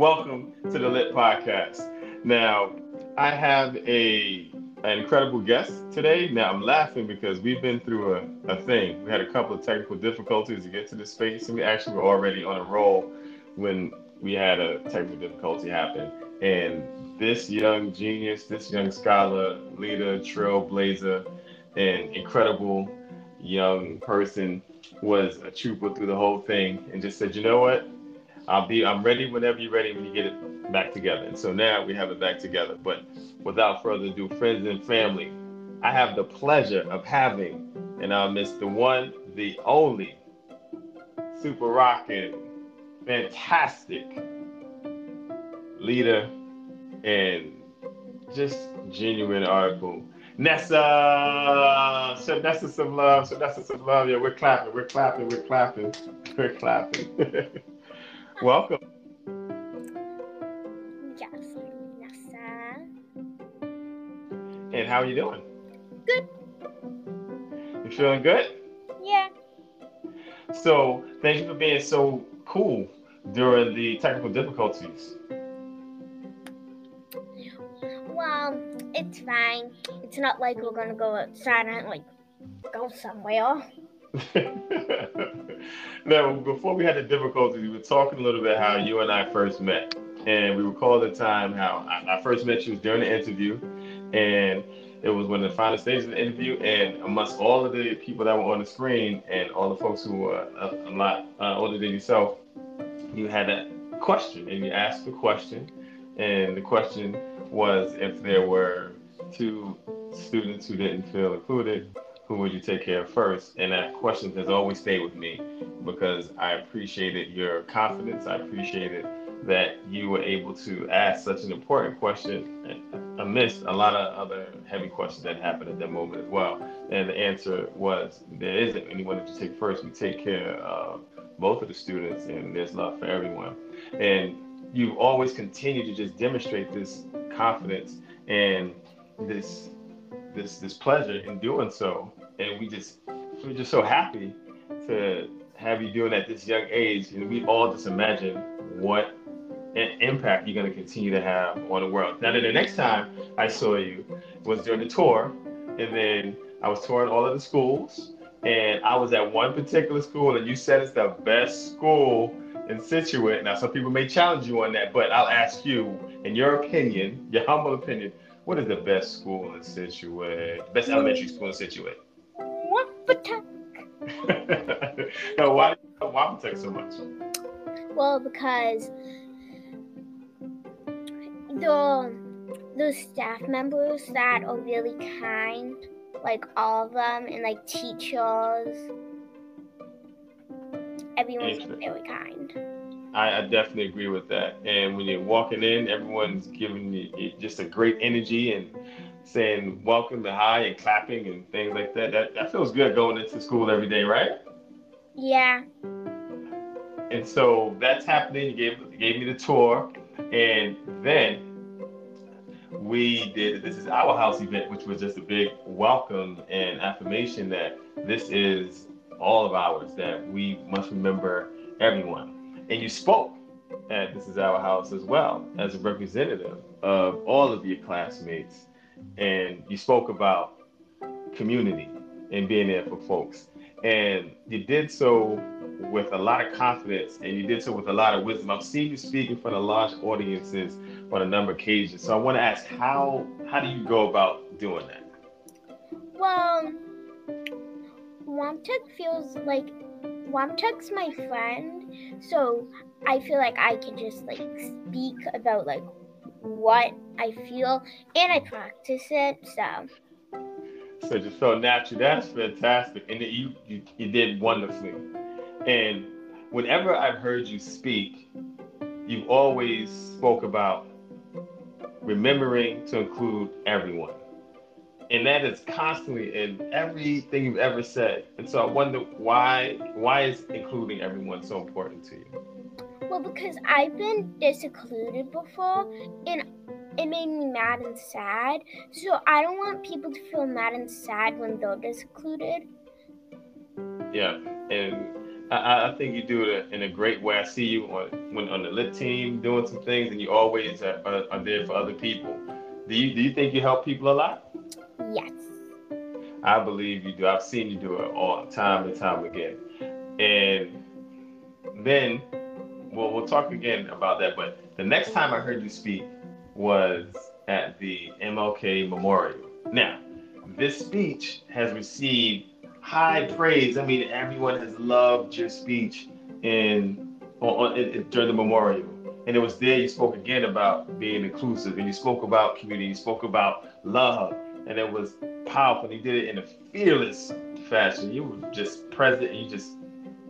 welcome to the Lit Podcast. Now, I have a an incredible guest today. Now, I'm laughing because we've been through a, a thing. We had a couple of technical difficulties to get to this space, and we actually were already on a roll when we had a technical difficulty happen. And this young genius, this young scholar, leader, trailblazer, and incredible young person was a trooper through the whole thing and just said, you know what? I'll be I'm ready whenever you're ready when you get it back together. And so now we have it back together. But without further ado, friends and family, I have the pleasure of having, and I'll miss the one, the only super rocking, fantastic leader and just genuine article Nessa, so Nessa some love, so Nessa some love. Yeah, we're clapping, we're clapping, we're clapping, we're clapping. Welcome. Yes, Nessa. And how are you doing? Good. You feeling good? Yeah. So thank you for being so cool during the technical difficulties. Well, it's fine. It's not like we're gonna go outside and like go somewhere. now, before we had the difficulties, we were talking a little bit how you and I first met, and we recall the time how I, I first met you was during the interview, and it was when the final stages of the interview, and amongst all of the people that were on the screen and all the folks who were a, a lot uh, older than yourself, you had a question, and you asked the question, and the question was if there were two students who didn't feel included, who would you take care of first? And that question has always stayed with me because I appreciated your confidence. I appreciated that you were able to ask such an important question amidst a lot of other heavy questions that happened at that moment as well. And the answer was there isn't anyone that you take first. We take care of both of the students, and there's love for everyone. And you always continue to just demonstrate this confidence and this this this pleasure in doing so and we just we're just so happy to have you doing at this young age and we all just imagine what an impact you're going to continue to have on the world now then the next time i saw you was during the tour and then i was touring all of the schools and i was at one particular school and you said it's the best school in Scituate. Now, some people may challenge you on that, but I'll ask you, in your opinion, your humble opinion, what is the best school in Scituate? Best elementary school in Scituate? Wampatuck. now, why Wampatuck so much? Well, because the the staff members that are really kind, like all of them, and like teachers, everyone's very kind. I, I, definitely agree with that. And when you're walking in, everyone's giving you just a great energy and saying welcome and hi and clapping and things like that. That that feels good going into school every day, right? Yeah. And so that's happening. You gave gave me the tour, and then we did this is our house event, which was just a big welcome and affirmation that this is all of ours. That we must remember everyone and you spoke at This Is Our House as well as a representative of all of your classmates. And you spoke about community and being there for folks. And you did so with a lot of confidence and you did so with a lot of wisdom. I've seen you speak in front of large audiences on a number of occasions. So I want to ask how how do you go about doing that? Well, Wampatuck feels like Wampatuck's my friend, so I feel like I can just like speak about like what I feel and I practice it. So. So just felt natural. That's fantastic, and you, you you did wonderfully. And whenever I've heard you speak, you've always spoke about remembering to include everyone and that is constantly in everything you've ever said. And so I wonder why why is including everyone so important to you? Well, because I've been discluded before, and it made me mad and sad. So I don't want people to feel mad and sad when they're discluded. Yeah, and I, I, think you do it in a great way. I see you on when on the lit team doing some things, and you always are, are, are there for other people. Do you do you think you help people a lot? Yes. I believe you do. I've seen you do it all time and time again. And then well, we'll talk again about that. But the next time I heard you speak was at the MLK Memorial. Now, this speech has received high praise. I mean, everyone has loved your speech in, on, in, during the memorial. And it was there you spoke again about being inclusive, and you spoke about community, you spoke about love, and it was powerful. And you did it in a fearless fashion. You were just present, and you just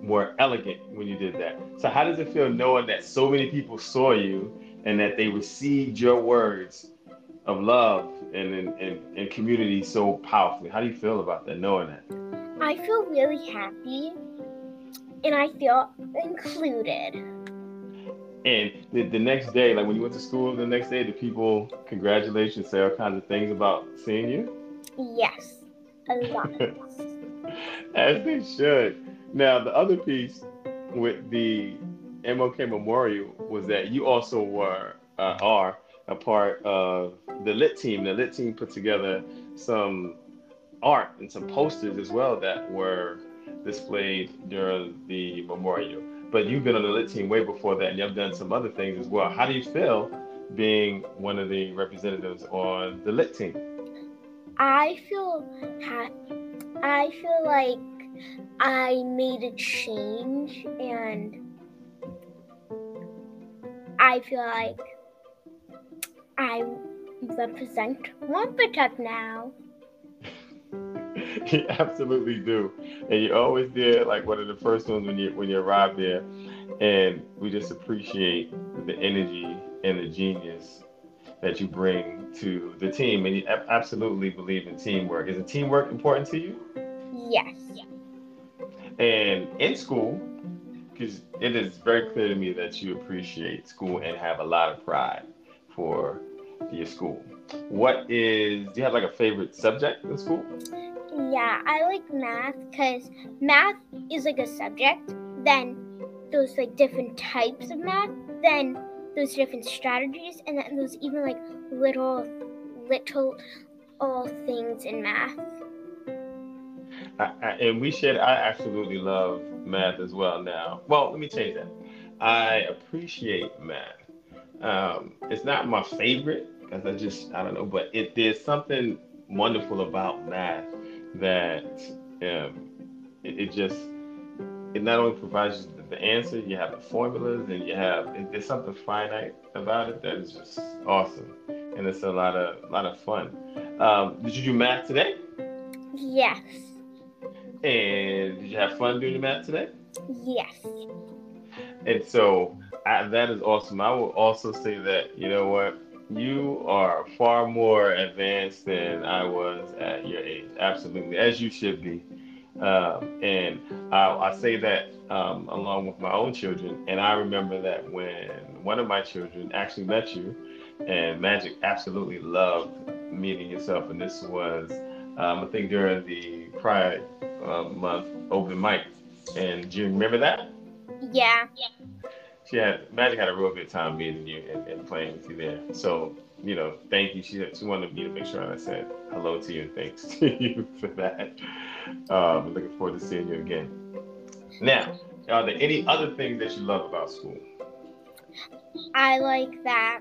were elegant when you did that. So, how does it feel knowing that so many people saw you and that they received your words of love and, and, and community so powerfully? How do you feel about that, knowing that? I feel really happy and I feel included. And the, the next day, like when you went to school the next day, did people congratulations say all kinds of things about seeing you? Yes, a lot. As they should. Now, the other piece with the MLK Memorial was that you also were uh, are a part of the lit team. The lit team put together some art and some posters as well that were displayed during the memorial. But you've been on the lit team way before that, and you've done some other things as well. How do you feel being one of the representatives on the lit team? I feel happy. I feel like I made a change and I feel like I represent Wampatuck now. you absolutely do, and you always did like one of the first ones when you when you arrived there, and we just appreciate the energy and the genius that you bring to the team, and you absolutely believe in teamwork. Is teamwork important to you? Yes. And in school, because it is very clear to me that you appreciate school and have a lot of pride for your school. What is, do you have like a favorite subject in school? Yeah, I like math because math is like a subject, then those like different types of math, then those different strategies, and then those even like little, little, all things in math. I, and we should. I absolutely love math as well now. Well, let me change that. I appreciate math. Um, it's not my favorite because I just I don't know, but it there's something wonderful about math that um, it, it, just it not only provides you the answer, you have the formulas, and you have it, there's something finite about it that is just awesome, and it's a lot of lot of fun. Um, did you do math today? Yes. And did you have fun doing the math today? Yes. And so I, that is awesome. I will also say that, you know what? You are far more advanced than I was at your age. Absolutely, as you should be. Um, and I, I, say that um, along with my own children. And I remember that when one of my children actually met you, and Magic absolutely loved meeting yourself. And this was, um, I think, during the Pride uh, month open mic. And do you remember that? Yeah. She had Magic had a real good time meeting you and, and playing with you there. So you know, thank you. She she wanted me to make sure I said hello to you and thanks to you for that. Um, looking forward to seeing you again. Now, are there any other things that you love about school? I like that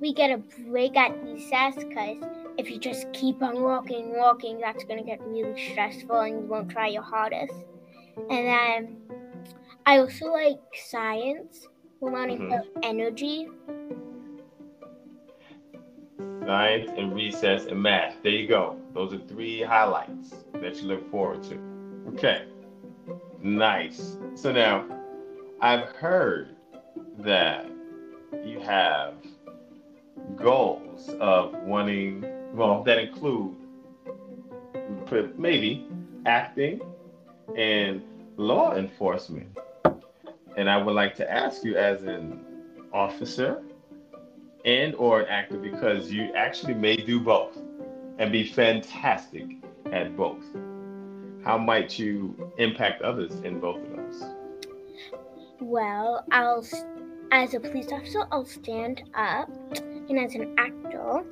we get a break at recess because if you just keep on walking, walking, that's going to get really stressful and you won't try your hardest. And then I also like science. Learning mm-hmm. about energy. Science and recess and math. There you go. Those are three highlights that you look forward to. Okay. Nice. So now, I've heard that you have goals of wanting, well, that include maybe acting and law enforcement. And I would like to ask you as an officer and or an actor because you actually may do both and be fantastic at both. how might you impact others in both of those? Well, I'll as a police officer, I'll stand up, and as an actor,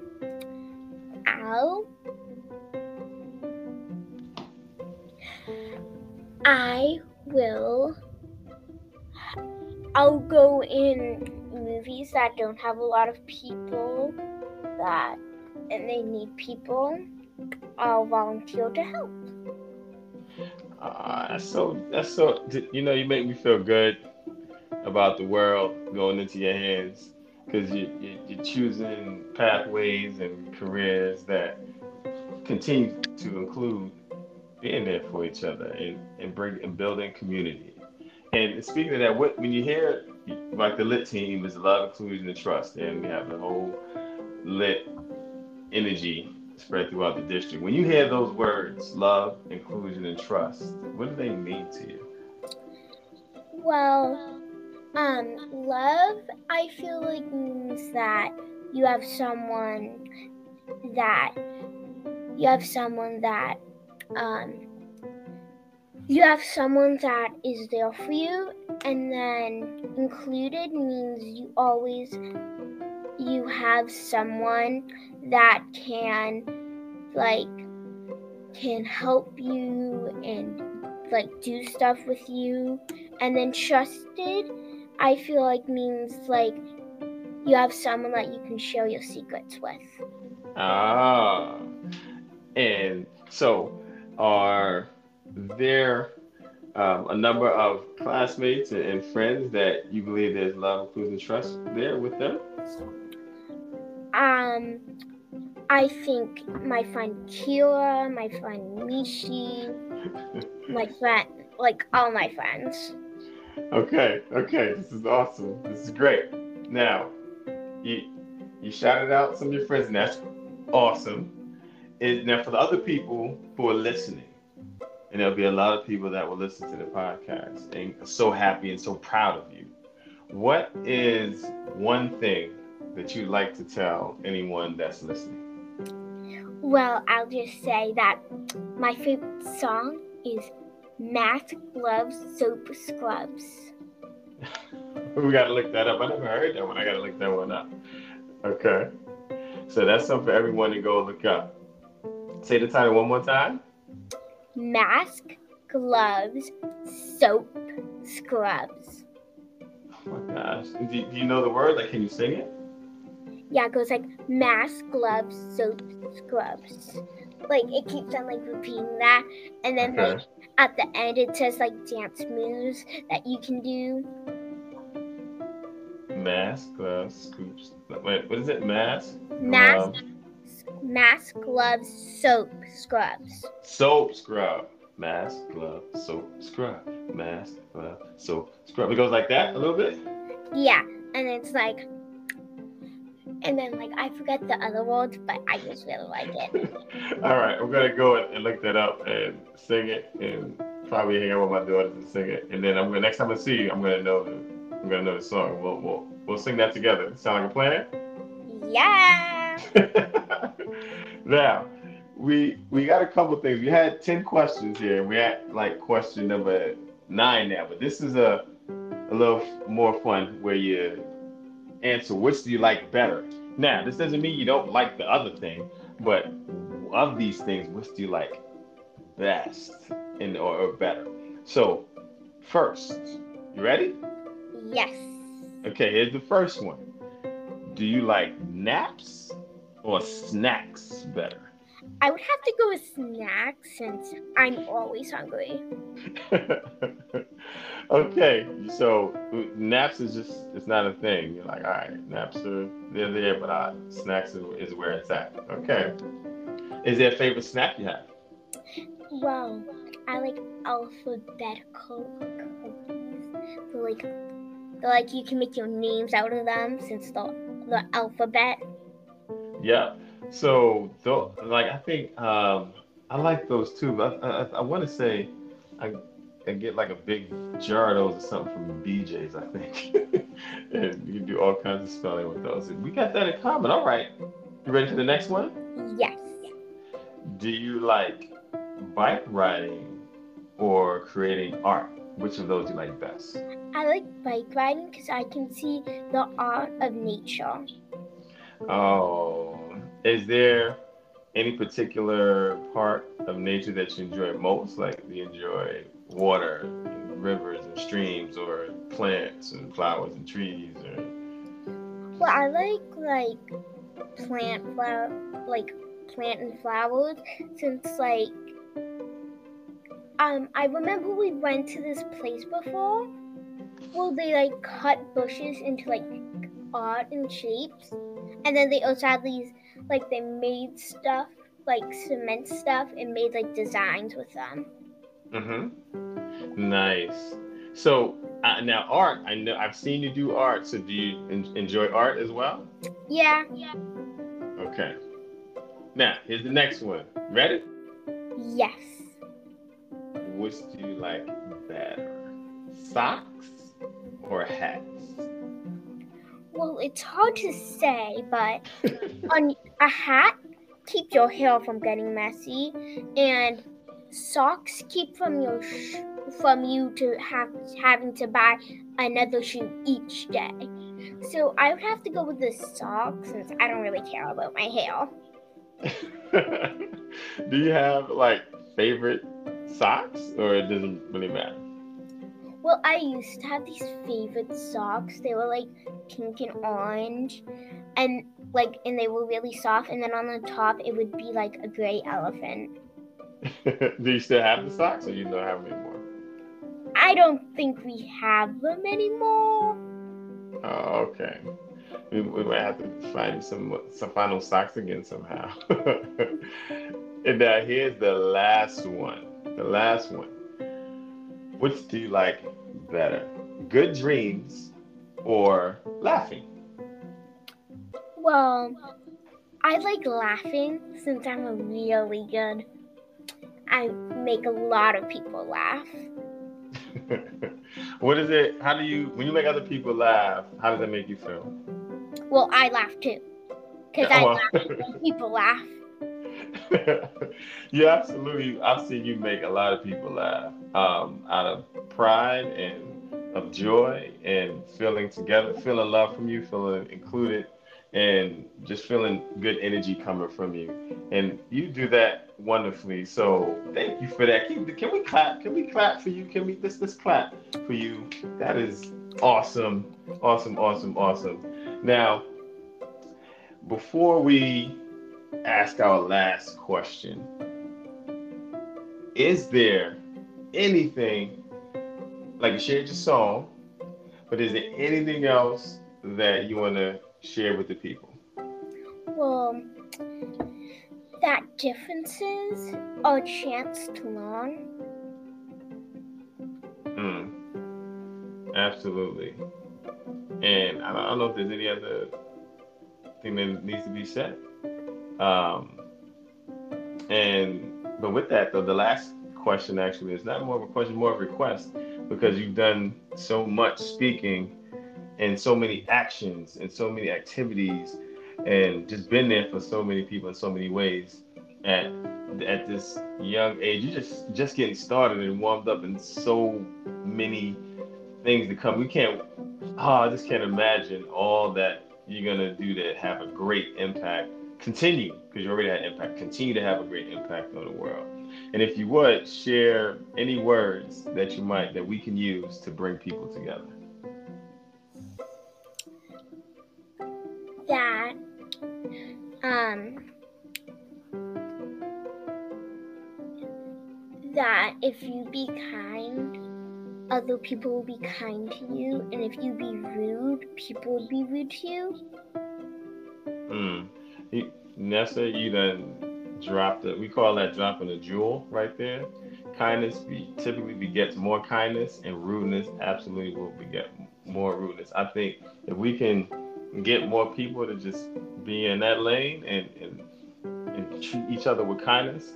I will I'll go in movies that don't have a lot of people that and they need people. I'll volunteer to help. Uh, that's so that's so you know you make me feel good about the world going into your hands because you, you, you're choosing pathways and careers that continue to include being there for each other and, and bring and building community. And speaking of that, what when you hear like the lit team is of inclusion and trust, and we have the whole lit energy spread throughout the district. When you hear those words, love, inclusion, and trust, what do they mean to you? Well, um, love, I feel like means that you have someone that you have someone that um, you have someone that is there for you, and then included means you always you have someone that can like can help you and like do stuff with you and then trusted i feel like means like you have someone that you can share your secrets with ah and so are there um, a number of classmates and, and, friends that you believe there's love, inclusion, trust there with them? Um, I think my friend Kira, my friend Mishi, my friend, like all my friends. Okay, okay, this is awesome. This is great. Now, you you shouted out some of your friends, and that's awesome. Is now for the other people who are listening and there'll be a lot of people that will listen to the podcast and so happy and so proud of you. What is one thing that you'd like to tell anyone that's listening? Well, I'll just say that my favorite song is Mask Gloves Soap Scrubs. we gotta look that up. I never heard that one. I gotta look that one up. Okay. So that's something for everyone to go look up. Say the title one more time mask, gloves, soap, scrubs. Oh my gosh. Do, do you know the word? Like, can you sing it? Yeah, it goes like mask, gloves, soap, scrubs. Like, it keeps on like repeating that. And then, okay. like, at the end, it says like dance moves that you can do. Mask, gloves, scoops. Wait, what is it? Mask? Mask. Gloves mask, gloves, soap, scrubs. Soap, scrub. Mask, glove, soap, scrub. Mask, glove, soap, scrub. It goes like that a little bit? Yeah. And it's like, and then like I forget the other words, but I just really like it. All right, we're gonna go and look that up and sing it, and probably hang out with my daughters and sing it. And then I'm gonna next time I see you, I'm gonna know the I'm gonna know the song. We'll we'll we'll sing that together. Sound like a plan? Yeah. now, we we got a couple things. We had ten questions here. We had like question number nine now, but this is a a little more fun where you answer which do you like better. Now, this doesn't mean you don't like the other thing, but of these things, which do you like best and or, or better? So, first, you ready? Yes. Okay, here's the first one. Do you like naps or snacks better? I would have to go with snacks since I'm always hungry. okay, so naps is just it's not a thing. You're like, all right, naps are they're there, but uh, snacks is, is where it's at. Okay. Is there a favorite snack you have? Well, I like alphabetical cookies. So like, like you can make your names out of them since the the alphabet. Yeah. So, though, like I think um, I like those too. But I, I, I want to say I, I get like a big jar of those or something from BJ's. I think, and you can do all kinds of spelling with those. We got that in common. All right. You ready for the next one? Yes. Do you like bike riding or creating art? Which of those do you like best? I like bike riding because I can see the art of nature. Oh, is there any particular part of nature that you enjoy most? Like, you enjoy water, and rivers, and streams, or plants and flowers and trees? Or Well, I like like plant flower, like plant and flowers, since like um I remember we went to this place before Well, they like cut bushes into like art and shapes, and then they also had these like they made stuff like cement stuff and made like designs with them. Mm-hmm. Nice. So uh, now art. I know I've seen you do art. So do you en- enjoy art as well? Yeah. Okay. Now here's the next one. Ready? Yes. Which do you like better, socks or hats? Well, it's hard to say, but on a hat keeps your hair from getting messy, and socks keep from your sh- from you to have having to buy another shoe each day. So I would have to go with the socks since I don't really care about my hair. do you have like favorite socks, or it doesn't really matter? Well, I used to have these favorite socks. They were like pink and orange, and like and they were really soft. And then on the top, it would be like a gray elephant. do you still have the socks, or you don't have them anymore? I don't think we have them anymore. Oh, okay. We, we might have to find some some final socks again somehow. and now here's the last one. The last one. Which do you like better? Good dreams or laughing? Well, I like laughing since I'm a really good. I make a lot of people laugh. what is it? How do you when you make other people laugh? How does that make you feel? Well, I laugh too, because oh, I Oh, laugh when people laugh. you absolutely. I've seen you make a lot of people laugh um, out of pride and of joy and feeling together, feeling love from you, feeling included, and just feeling good energy coming from you. And you do that wonderfully. So thank you for that. Can, can we clap? Can we clap for you? Can we this this clap for you? That is awesome, awesome, awesome, awesome. Now, before we ask our last question. Is there anything, like you shared your song, but is there anything else that you want to share with the people? Well, that differences are a chance to learn. Mm, absolutely. And I don't, I don't know if there's any other thing that needs to be said. Um, and but with that though, the last question actually is not more of a question, more of a request because you've done so much speaking and so many actions and so many activities and just been there for so many people in so many ways at at this young age. You just just getting started and warmed up in so many things to come. We can't oh, i just can't imagine all that you're to do to have a great impact continue because you already had impact continue to have a great impact on the world and if you would share any words that you might that we can use to bring people together That um that if you be kind, other people will be kind to you, and if you be rude, people will be rude to you. Mm. You, Nessa, you done dropped it. We call that dropping a jewel right there. Kindness be, typically begets more kindness, and rudeness absolutely will beget more rudeness. I think if we can get more people to just be in that lane and, and, and treat each other with kindness,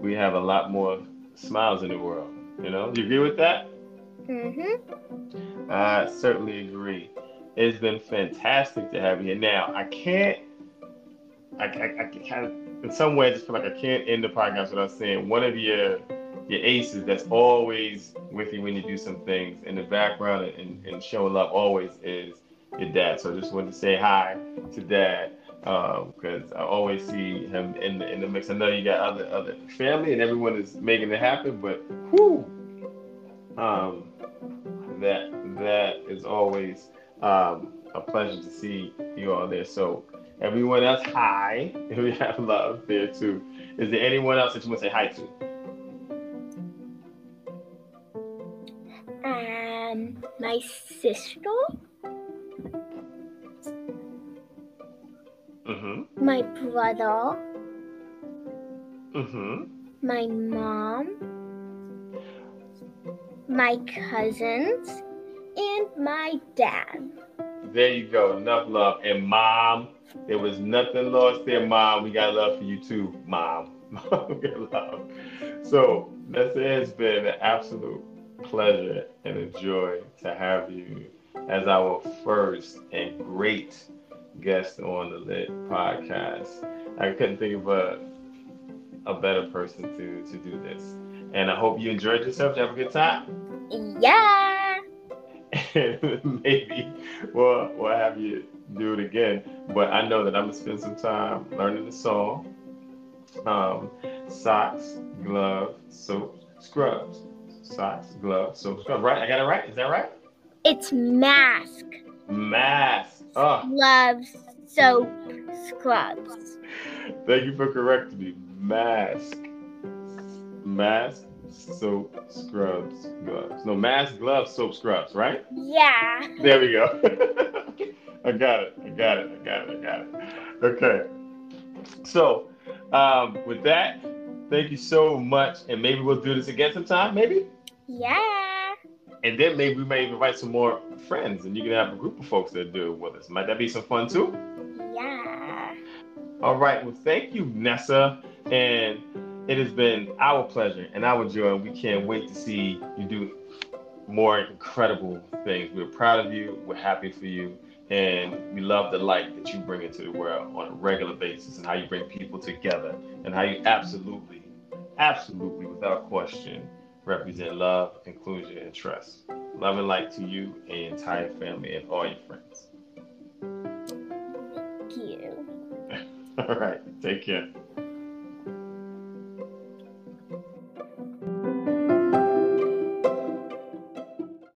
we have a lot more smiles in the world. You know, do you agree with that? Mm-hmm. I certainly agree. It's been fantastic to have you here. Now, I can't, I, I, I kind of, in some ways, I just feel like I can't end the podcast without saying one of your your aces that's always with you when you do some things in the background and, and showing love always is your dad. So I just wanted to say hi to dad because um, I always see him in the in the mix. I know you got other other family and everyone is making it happen, but whoo, um, that that is always um, a pleasure to see you all there. So everyone else, hi. We have love there too. Is there anyone else that you want to say hi to? Um, my sister. Mm-hmm. My brother. Mm-hmm. My mom. My cousins. And my dad. There you go. Enough love. And mom, there was nothing lost there, mom. We got love for you too, mom. love. So this has been an absolute pleasure and a joy to have you as our first and great guest on the Lit podcast. I couldn't think of a a better person to to do this. And I hope you enjoyed yourself. Have a good time? Yeah. And maybe we'll, we'll have you do it again. But I know that I'm gonna spend some time learning the song. Um, socks, gloves, soap, scrubs. Socks, gloves, soap, scrubs. Right? I got it right. Is that right? It's mask, Mask. Oh, gloves, soap, scrubs. thank you for correcting me. Mask. Mask, soap, scrubs, gloves. No, mask, gloves, soap, scrubs, right? Yeah. There we go. I got it. I got it. I got it. I got it. Okay. So, um, with that, thank you so much. And maybe we'll do this again sometime, maybe? Yeah. And then maybe we may even invite some more friends and you can have a group of folks that do it with us. Might that be some fun too? Yeah. All right. Well, thank you, Nessa. And it has been our pleasure and our joy. We can't wait to see you do more incredible things. We're proud of you. We're happy for you. And we love the light that you bring into the world on a regular basis and how you bring people together and how you absolutely, absolutely, without question, represent love, inclusion, and trust. Love and light to you and your entire family and all your friends. Thank you. All right. Take care.